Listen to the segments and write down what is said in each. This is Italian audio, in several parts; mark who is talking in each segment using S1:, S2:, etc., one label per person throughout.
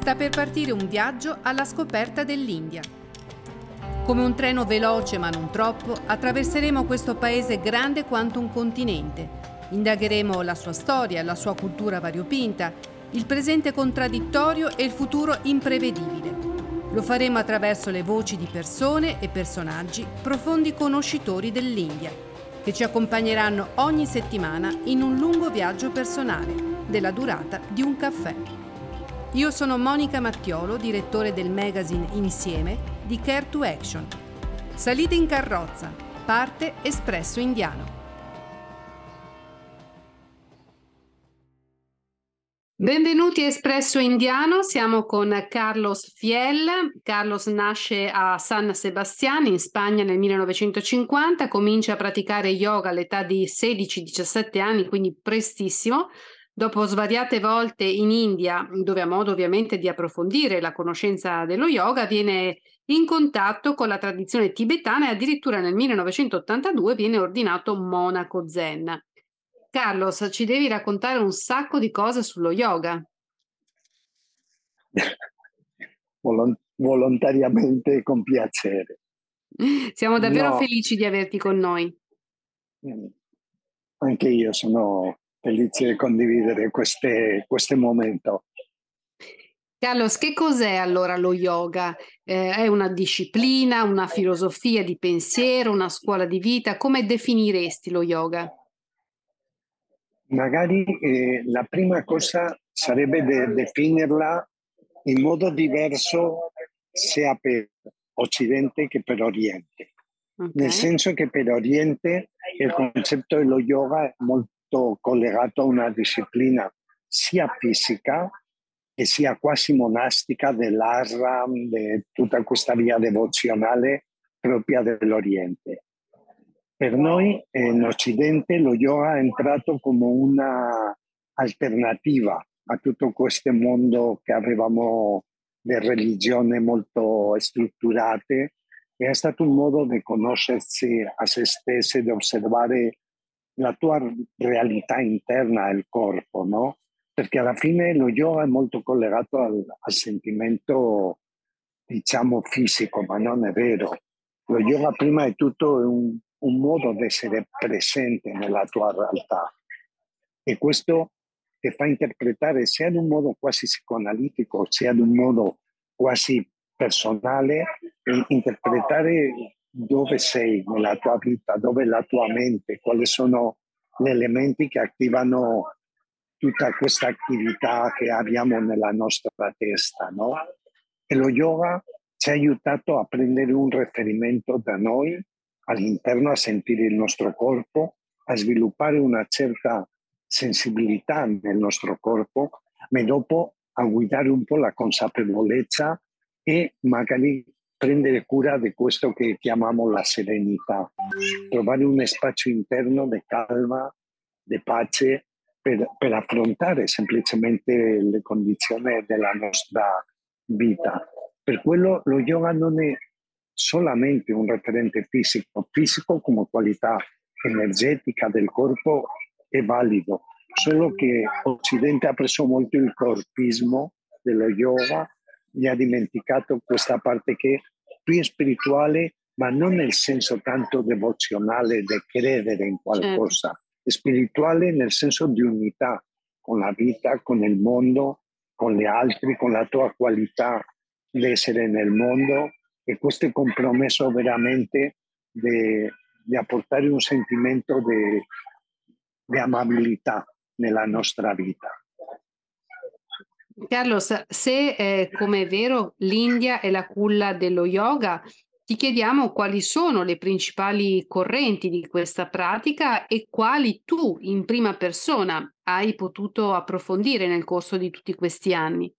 S1: sta per partire un viaggio alla scoperta dell'India. Come un treno veloce ma non troppo, attraverseremo questo paese grande quanto un continente. Indagheremo la sua storia, la sua cultura variopinta, il presente contraddittorio e il futuro imprevedibile. Lo faremo attraverso le voci di persone e personaggi profondi conoscitori dell'India, che ci accompagneranno ogni settimana in un lungo viaggio personale, della durata di un caffè. Io sono Monica Mattiolo, direttore del magazine Insieme di Care to Action. Salite in carrozza, parte Espresso Indiano. Benvenuti a Espresso Indiano, siamo con Carlos Fiel. Carlos nasce a San Sebastián in Spagna nel 1950, comincia a praticare yoga all'età di 16-17 anni, quindi prestissimo. Dopo svariate volte in India, dove ha modo ovviamente di approfondire la conoscenza dello yoga, viene in contatto con la tradizione tibetana e addirittura nel 1982 viene ordinato monaco zen. Carlos, ci devi raccontare un sacco di cose sullo yoga.
S2: volontariamente con piacere.
S1: Siamo davvero no. felici di averti con noi.
S2: Mm. Anche io sono felice di condividere queste, questo momento.
S1: Carlos, che cos'è allora lo yoga? Eh, è una disciplina, una filosofia di pensiero, una scuola di vita? Come definiresti lo yoga?
S2: Magari eh, la prima cosa sarebbe de- definirla in modo diverso sia per Occidente che per Oriente. Okay. Nel senso che per Oriente il concetto dello yoga è molto molto collegato a una disciplina sia fisica che sia quasi monastica dell'asram, di tutta questa via devozionale propria dell'Oriente. Per noi in Occidente lo yoga è entrato come una alternativa a tutto questo mondo che avevamo di religioni molto strutturate e è stato un modo di conoscersi a se stessi, di osservare la tua realtà interna al corpo, no? Perché alla fine lo yoga è molto collegato al, al sentimento, diciamo, fisico, ma non è vero. Lo yoga prima di tutto è un, un modo di essere presente nella tua realtà e questo ti fa interpretare sia in un modo quasi psicoanalitico, sia in un modo quasi personale, interpretare dove sei nella tua vita, dove è la tua mente, quali sono gli elementi che attivano tutta questa attività che abbiamo nella nostra testa. No? E lo yoga ci ha aiutato a prendere un riferimento da noi all'interno, a sentire il nostro corpo, a sviluppare una certa sensibilità nel nostro corpo, ma dopo a guidare un po' la consapevolezza e magari prendere cura di questo che chiamiamo la serenità, trovare un spazio interno di calma, di pace per, per affrontare semplicemente le condizioni della nostra vita. Per quello lo yoga non è solamente un referente fisico, fisico come qualità energetica del corpo è valido, solo che Occidente ha preso molto il corpismo dello yoga gli ha dimenticato questa parte che è più spirituale, ma non nel senso tanto devozionale di credere in qualcosa, certo. spirituale nel senso di unità con la vita, con il mondo, con gli altri, con la tua qualità di essere nel mondo e questo compromesso veramente di, di apportare un sentimento di amabilità nella nostra vita.
S1: Carlos, se eh, come è vero l'India è la culla dello yoga, ti chiediamo quali sono le principali correnti di questa pratica e quali tu in prima persona hai potuto approfondire nel corso di tutti questi anni.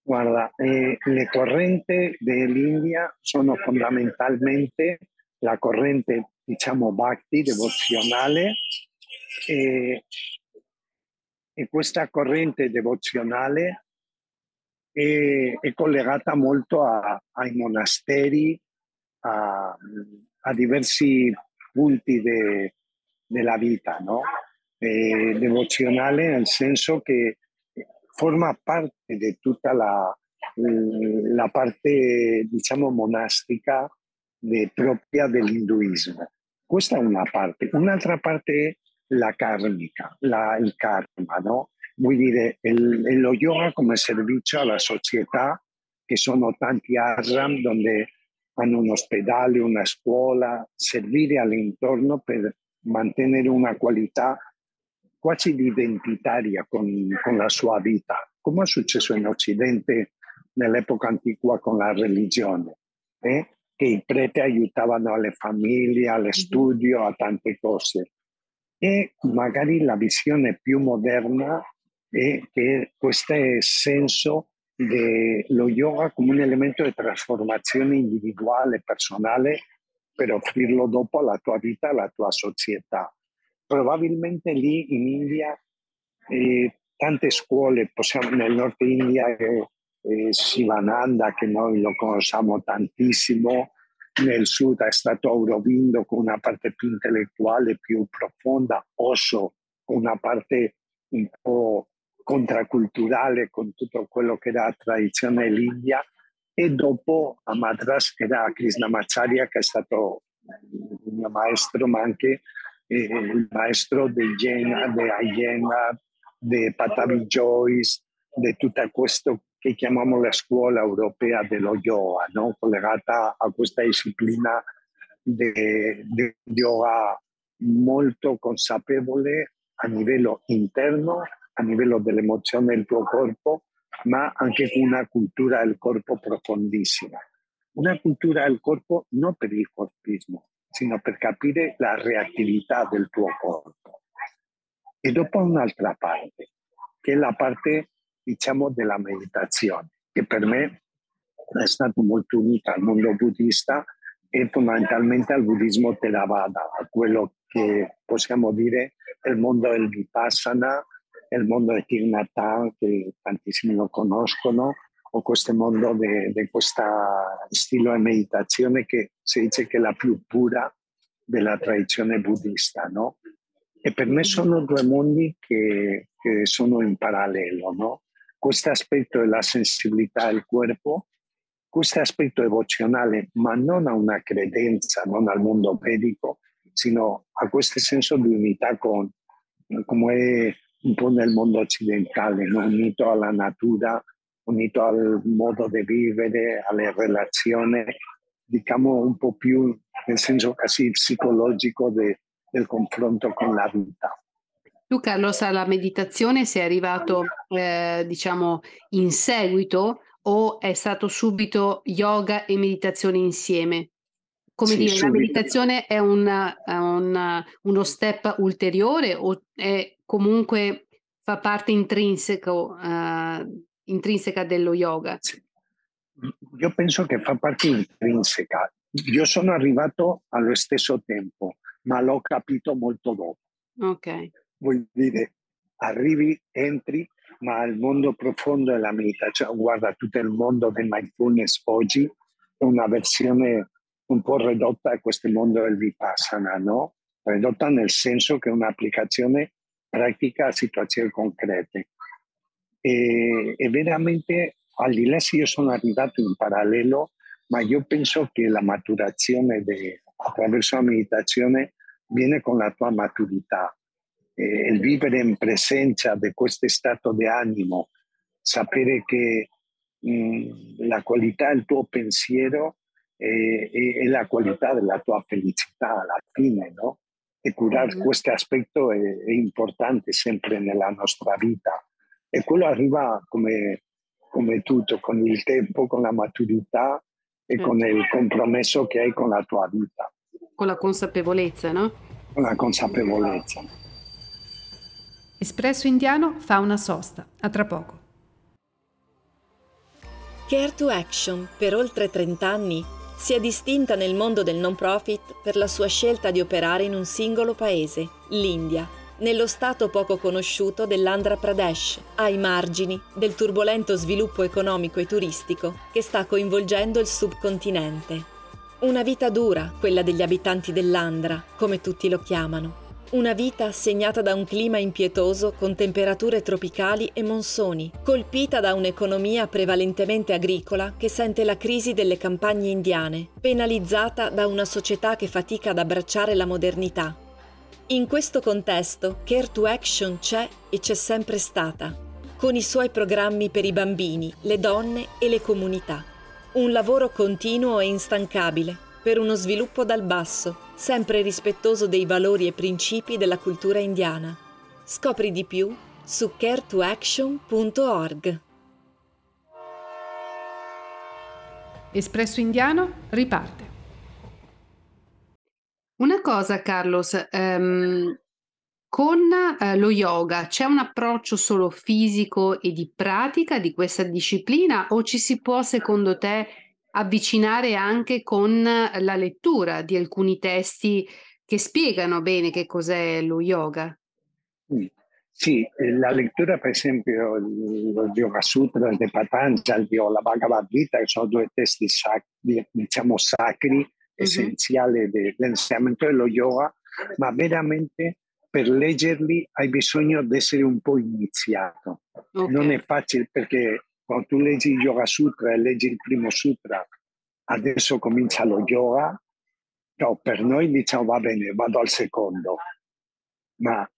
S2: Guarda, eh, le correnti dell'India sono fondamentalmente la corrente, diciamo, bhakti, devozionale, eh, e questa corrente devozionale è, è collegata molto a, ai monasteri, a, a diversi punti de, della vita, no? È devozionale nel senso che forma parte di tutta la, la parte, diciamo, monastica de, propria dell'induismo. Questa è una parte. Un'altra parte è la karmica, la, il karma, no? Vuol dire il, lo yoga come servizio alla società, che sono tanti ashram dove hanno un ospedale, una scuola, servire all'intorno per mantenere una qualità quasi identitaria con, con la sua vita, come è successo in Occidente nell'epoca antica con la religione, eh? che i preti aiutavano le famiglie, allo studio, a tante cose. E magari la visione più moderna è che questo senso dello yoga come un elemento di trasformazione individuale, personale, per offrirlo dopo alla tua vita, alla tua società. Probabilmente lì in India eh, tante scuole, possiamo, nel nord India eh, eh, Sivananda che noi lo conosciamo tantissimo, nel sud è stato Aurobindo con una parte più intellettuale, più profonda, Osho con una parte un po' contraculturale con tutto quello che era tradizione dell'India e dopo a Madras era Krishnamacharya che è stato il mio maestro ma anche el maestro de Jena, de Ayena, de Patavi Joyce, di tutto questo che chiamiamo la scuola europea dello yoga, no? collegata a questa disciplina di yoga molto consapevole a livello interno, a livello dell'emozione del tuo corpo, ma anche con una cultura del corpo profondissima. Una cultura del corpo non per il corpismo, sino per capire la reattività del tuo corpo. E dopo un'altra parte, che è la parte, diciamo, della meditazione, che per me è stata molto unita al mondo buddista e fondamentalmente al buddismo Theravada, a quello che possiamo dire il mondo del Vipassana, il mondo del Tirnatha, che tantissimi lo conoscono, o questo mondo di questo stile di meditazione che si dice che è la più pura della tradizione buddista, no? E per me sono due mondi che, che sono in parallelo, no? Questo aspetto della sensibilità del corpo, questo aspetto devozionale, ma non a una credenza, non al mondo medico, sino a questo senso di unità con, come è un po' nel mondo occidentale, no? unito alla natura, unito al modo di vivere, alle relazioni, diciamo un po' più nel senso quasi psicologico de, del confronto con la vita.
S1: Tu Carlos alla meditazione sei arrivato eh, diciamo in seguito o è stato subito yoga e meditazione insieme? Come sì, dire, subito. la meditazione è, una, una, uno step ulteriore o è comunque fa parte intrinseco uh, intrinseca dello yoga? Sì.
S2: Io penso che fa parte intrinseca. Io sono arrivato allo stesso tempo, ma l'ho capito molto dopo.
S1: Ok.
S2: Vuol dire, arrivi, entri, ma il mondo profondo della meditazione, cioè, guarda, tutto il mondo del mindfulness oggi è una versione un po' ridotta a questo mondo del vipassana, no? Ridotta nel senso che è un'applicazione pratica a situazioni concrete e, e veramente al di là se io sono arrivato in parallelo, ma io penso che la maturazione de, attraverso la meditazione viene con la tua maturità. Eh, il vivere in presenza di questo stato di animo, sapere che mh, la qualità del tuo pensiero è, è, è, la qualità della tua felicità alla fine, no? E curare mm-hmm. questo aspetto è, è importante sempre nella nostra vita e quello arriva come, come tutto, con il tempo, con la maturità e con certo. il compromesso che hai con la tua vita.
S1: Con la consapevolezza, no?
S2: Con la consapevolezza.
S1: Espresso Indiano fa una sosta. A tra poco.
S3: Care to Action, per oltre 30 anni, si è distinta nel mondo del non profit per la sua scelta di operare in un singolo paese, l'India nello stato poco conosciuto dell'Andhra Pradesh, ai margini del turbolento sviluppo economico e turistico che sta coinvolgendo il subcontinente. Una vita dura, quella degli abitanti dell'Andhra, come tutti lo chiamano. Una vita segnata da un clima impietoso con temperature tropicali e monsoni, colpita da un'economia prevalentemente agricola che sente la crisi delle campagne indiane, penalizzata da una società che fatica ad abbracciare la modernità. In questo contesto, Care to Action c'è e c'è sempre stata, con i suoi programmi per i bambini, le donne e le comunità. Un lavoro continuo e instancabile per uno sviluppo dal basso, sempre rispettoso dei valori e principi della cultura indiana. Scopri di più su caretoaction.org.
S1: Espresso Indiano riparte. Una cosa, Carlos, um, con uh, lo yoga c'è un approccio solo fisico e di pratica di questa disciplina o ci si può, secondo te, avvicinare anche con la lettura di alcuni testi che spiegano bene che cos'è lo yoga.
S2: Mm. Sì, eh, la lettura per esempio lo Yoga Sutra di Patanjali o la Bhagavad Gita, che sono due testi sacri, diciamo sacri, uh-huh. essenziali dell'insegnamento dello yoga, ma veramente per leggerli hai bisogno di essere un po' iniziato. Okay. Non è facile perché quando tu leggi il Yoga Sutra e leggi il primo sutra, adesso comincia lo yoga, no, per noi diciamo va bene, vado al secondo, ma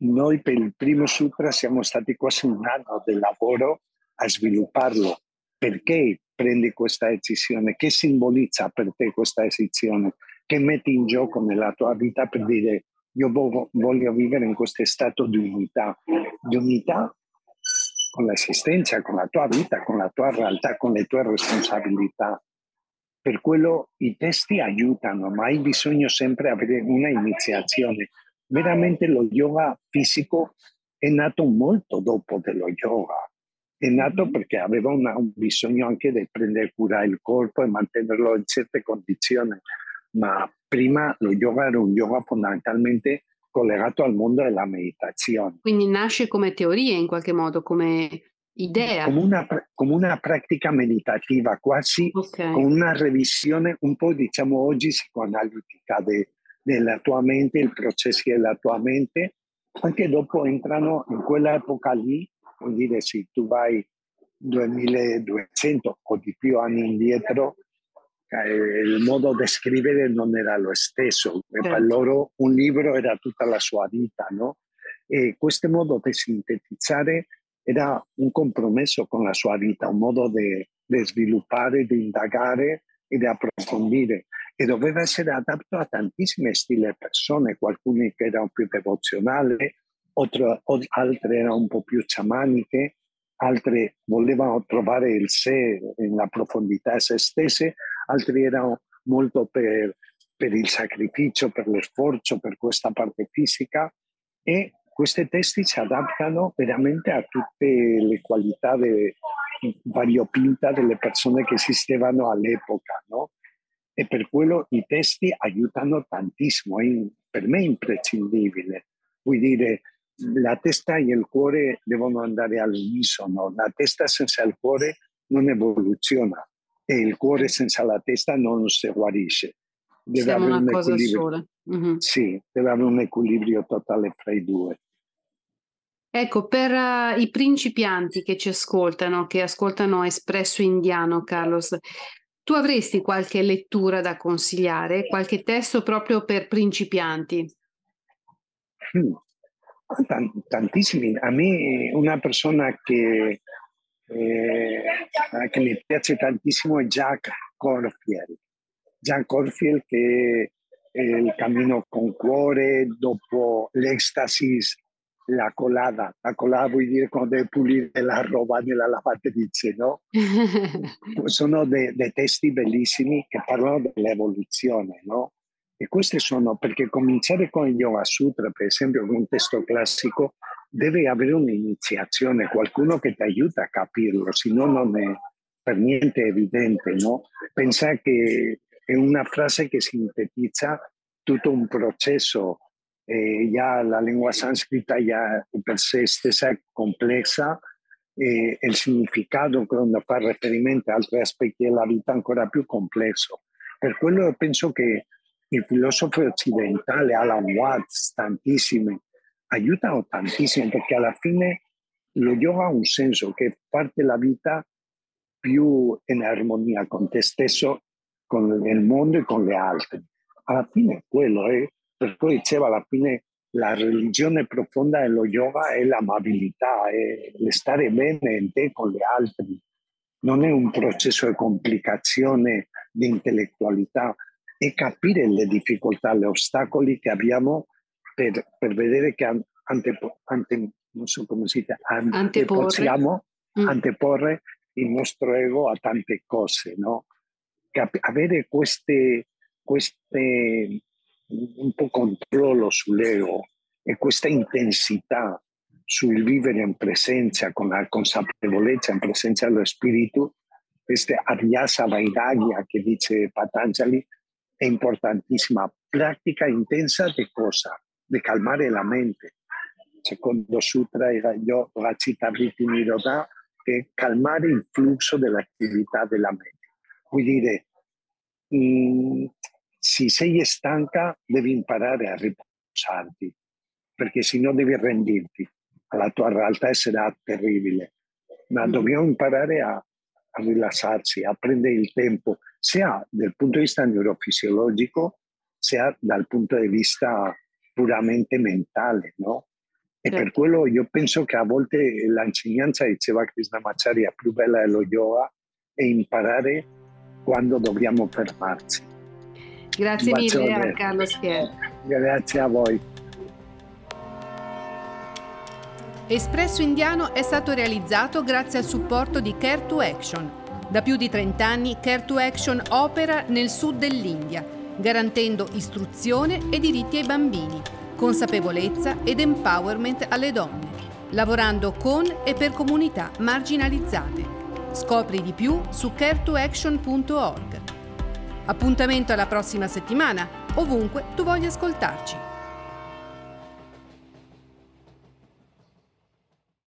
S2: noi per il primo sutra siamo stati quasi un anno di lavoro a svilupparlo. Perché prendi questa decisione? Che simbolizza per te questa decisione? Che metti in gioco nella tua vita per dire io voglio vivere in questo stato di unità, di unità con l'esistenza, con la tua vita, con la tua realtà, con le tue responsabilità. Per quello i testi aiutano, ma hai bisogno sempre di avere una iniziazione. Veramente lo yoga fisico è nato molto dopo dello yoga. È nato perché aveva una, un bisogno anche di prendere cura del corpo e mantenerlo in certe condizioni. Ma prima lo yoga era un yoga fondamentalmente collegato al mondo della meditazione.
S1: Quindi nasce come teoria in qualche modo, come idea.
S2: Come una, come una pratica meditativa, quasi okay. con una revisione un po' diciamo oggi psicoanalitica de, della tua mente, i processi della tua mente. Anche dopo entrano in quell'epoca lì, vuol dire se tu vai 2200 o di più anni indietro, il modo di scrivere non era lo stesso, certo. per loro un libro era tutta la sua vita, no? E questo modo di sintetizzare era un compromesso con la sua vita, un modo di, di sviluppare, di indagare e di approfondire. E doveva essere adatto a tantissime stili persone, alcuni che erano più devozionali, altre erano un po' più sciamaniche, altre volevano trovare il sé nella profondità di se stesse, altri erano molto per, per il sacrificio, per lo sforzo, per questa parte fisica e questi testi si adattano veramente a tutte le qualità de, variopinta delle persone che esistevano all'epoca, no? E per quello i testi aiutano tantissimo, è, per me imprescindibile. Vuol dire, la testa e il cuore devono andare all'unisono, la testa senza il cuore non evoluziona e il cuore senza la testa non si guarisce.
S1: Deve Siamo avere una un cosa equilibrio. sola.
S2: Mm-hmm. Sì, deve avere un equilibrio totale fra i due.
S1: Ecco, per uh, i principianti che ci ascoltano, che ascoltano Espresso Indiano, Carlos, tu avresti qualche lettura da consigliare, qualche testo proprio per principianti?
S2: Mm. Tantissimi. A me una persona che eh, che mi piace tantissimo è Jack Corfield. Jack Corfield che è il cammino con cuore dopo l'estasis, la colada. La colada vuol dire quando devi pulire la roba nella lavatrice, no? sono dei, dei testi bellissimi che parlano dell'evoluzione, no? E questi sono perché cominciare con il Yoga Sutra, per esempio, con un testo classico, deve avere un'iniziazione, qualcuno che ti aiuta a capirlo, se no non è per niente evidente. No? Pensa che è una frase che sintetizza tutto un processo. Eh, già la lingua sanscrita già per sé stessa è complessa e il significato quando fa riferimento a altri aspetti della vita ancora più complesso. Per quello penso che i filosofi occidentali, Alan Watts, tantissimi, aiutano tantissimo perché alla fine lo yoga ha un senso che parte la vita più in armonia con te stesso, con il mondo e con le altre. Alla fine è quello, eh? per cui diceva alla fine la religione profonda dello yoga è l'amabilità, è stare bene in te con gli altri. Non è un processo di complicazione, di intellettualità, è capire le difficoltà, gli ostacoli che abbiamo per, per vedere che ante, ante, non so come si dice, ante, possiamo mm. anteporre il nostro ego a tante cose, no? Cap- avere queste, queste un po' controllo sull'ego e questa intensità sul vivere in presenza, con la consapevolezza in presenza dello spirito, questa Aryasa Vairagya che dice Patanjali è importantissima. Pratica intensa di cosa? Di calmare la mente. Secondo Sutra Rachita Vritti Nirodha, che calmare il flusso dell'attività della mente. Vuol dire, mh, mm, se sei stanca devi imparare a riposarti, perché se no devi rendirti alla tua realtà sarà terribile. Ma mm. dobbiamo imparare a, a rilassarci, a prendere il tempo, sia dal punto di vista neurofisiologico, sia dal punto di vista puramente mentale, no? E certo. per quello io penso che a volte l'insegnanza, diceva Krishnamacharya, più bella dello yoga è imparare quando dobbiamo fermarci.
S4: Grazie mille a Carlo Schier.
S2: Grazie a voi.
S4: Espresso Indiano è stato realizzato grazie al supporto di Care to Action. Da più di 30 anni Care to Action opera nel sud dell'India, garantendo istruzione e diritti ai bambini consapevolezza ed empowerment alle donne, lavorando con e per comunità marginalizzate. Scopri di più su care2action.org. Appuntamento alla prossima settimana, ovunque tu voglia ascoltarci.